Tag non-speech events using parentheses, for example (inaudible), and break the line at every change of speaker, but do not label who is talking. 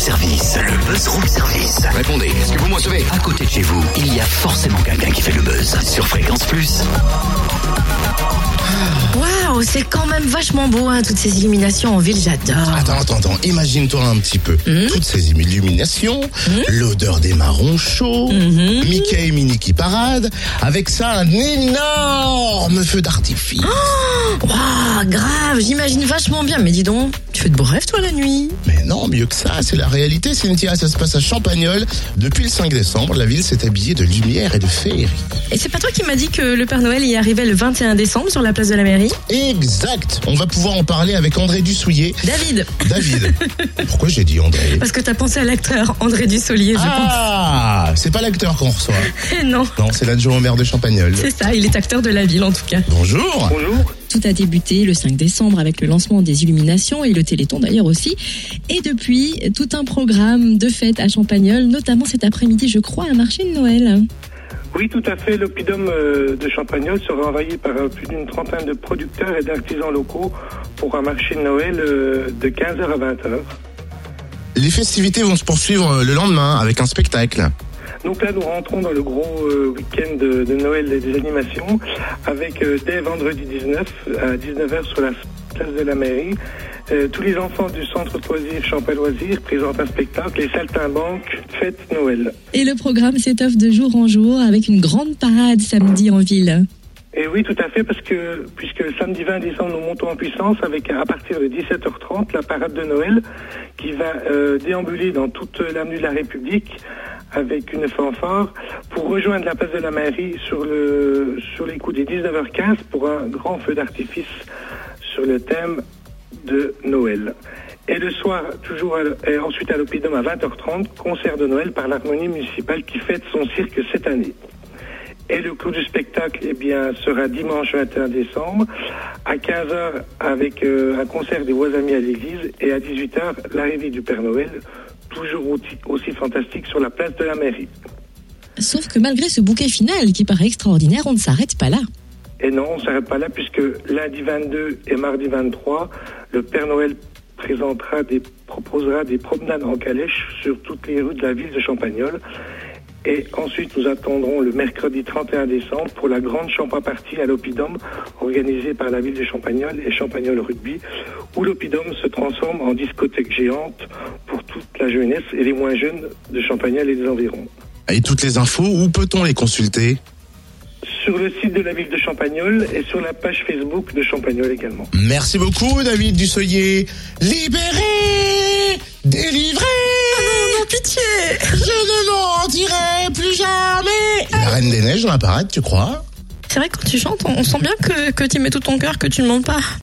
service. Le buzz room service.
Répondez, est-ce que vous me recevez?
À côté de chez vous, il y a forcément quelqu'un qui fait le buzz. Sur Fréquence Plus.
Waouh, c'est quand même vachement beau, hein, toutes ces illuminations en ville, j'adore.
Attends, attends, attends. Imagine-toi un petit peu. Toutes ces illuminations, l'odeur des marrons chauds, Mickey et Minnie qui paradent, avec ça un énorme feu d'artifice.
Waouh, grave, j'imagine vachement bien. Mais dis donc, tu fais de beaux rêves, toi, la nuit
Mais non, mieux que ça, c'est la réalité, Cynthia. Ça se passe à Champagnol. Depuis le 5 décembre, la ville s'est habillée de lumière et de féerie.
Et c'est pas toi qui m'as dit que le Père Noël y arrivait le 21 décembre sur la place de la mairie?
Exact. On va pouvoir en parler avec André Dussouillet.
David,
David. (laughs) Pourquoi j'ai dit André?
Parce que t'as pensé à l'acteur André Dussolier, je
Ah, c'est pas l'acteur qu'on reçoit. (laughs)
non,
Non, c'est l'adjoint au maire de Champagnol.
c'est ça, il est acteur de la ville en tout cas.
Bonjour.
Bonjour.
Tout a débuté le 5 décembre avec le lancement des illuminations et le Téléthon d'ailleurs aussi. Et depuis, tout un programme de fêtes à Champagnol, notamment cet après-midi, je crois, un marché de Noël.
Oui, tout à fait. L'Oppidum euh, de Champagnol sera envahi par euh, plus d'une trentaine de producteurs et d'artisans locaux pour un marché de Noël euh, de 15h à 20h.
Les festivités vont se poursuivre le lendemain avec un spectacle.
Donc là, nous rentrons dans le gros euh, week-end de, de Noël et des animations avec euh, dès vendredi 19 à 19h sur la place de la mairie. euh, tous les enfants du centre de loisirs Champagne Loisirs présentent un spectacle, les saltimbanques Fête Noël.
Et le programme s'étoffe de jour en jour avec une grande parade samedi en ville.
Et oui, tout à fait, parce que puisque samedi 20 décembre, nous montons en puissance avec à partir de 17h30 la parade de Noël qui va euh, déambuler dans toute l'avenue de la République avec une fanfare pour rejoindre la place de la mairie sur le sur les coups des 19h15 pour un grand feu d'artifice sur le thème de Noël. Et le soir, toujours et ensuite à l'Opidum à 20h30, concert de Noël par l'harmonie municipale qui fête son cirque cette année. Et le clou du spectacle eh bien, sera dimanche 21 décembre à 15h avec euh, un concert des voix amis à l'église et à 18h l'arrivée du Père Noël, toujours aussi, aussi fantastique sur la place de la mairie.
Sauf que malgré ce bouquet final qui paraît extraordinaire, on ne s'arrête pas là.
Et non, on ne s'arrête pas là puisque lundi 22 et mardi 23, le Père Noël présentera des, proposera des promenades en calèche sur toutes les rues de la ville de Champagnol. Et ensuite, nous attendrons le mercredi 31 décembre pour la grande champagne partie à l'Opidum, organisée par la ville de Champagnol et Champagnol Rugby, où l'Opidum se transforme en discothèque géante toute la jeunesse et les moins jeunes de Champagnol et des environs.
Et toutes les infos, où peut-on les consulter?
Sur le site de la ville de Champagnol et sur la page Facebook de Champagnol également.
Merci beaucoup, David Dussolier. Libéré Délivré
Non, pitié
Je ne mentirai plus jamais La Reine des Neiges dans la parade, tu crois?
C'est vrai que quand tu chantes, on on sent bien que, que tu mets tout ton cœur, que tu ne mens pas.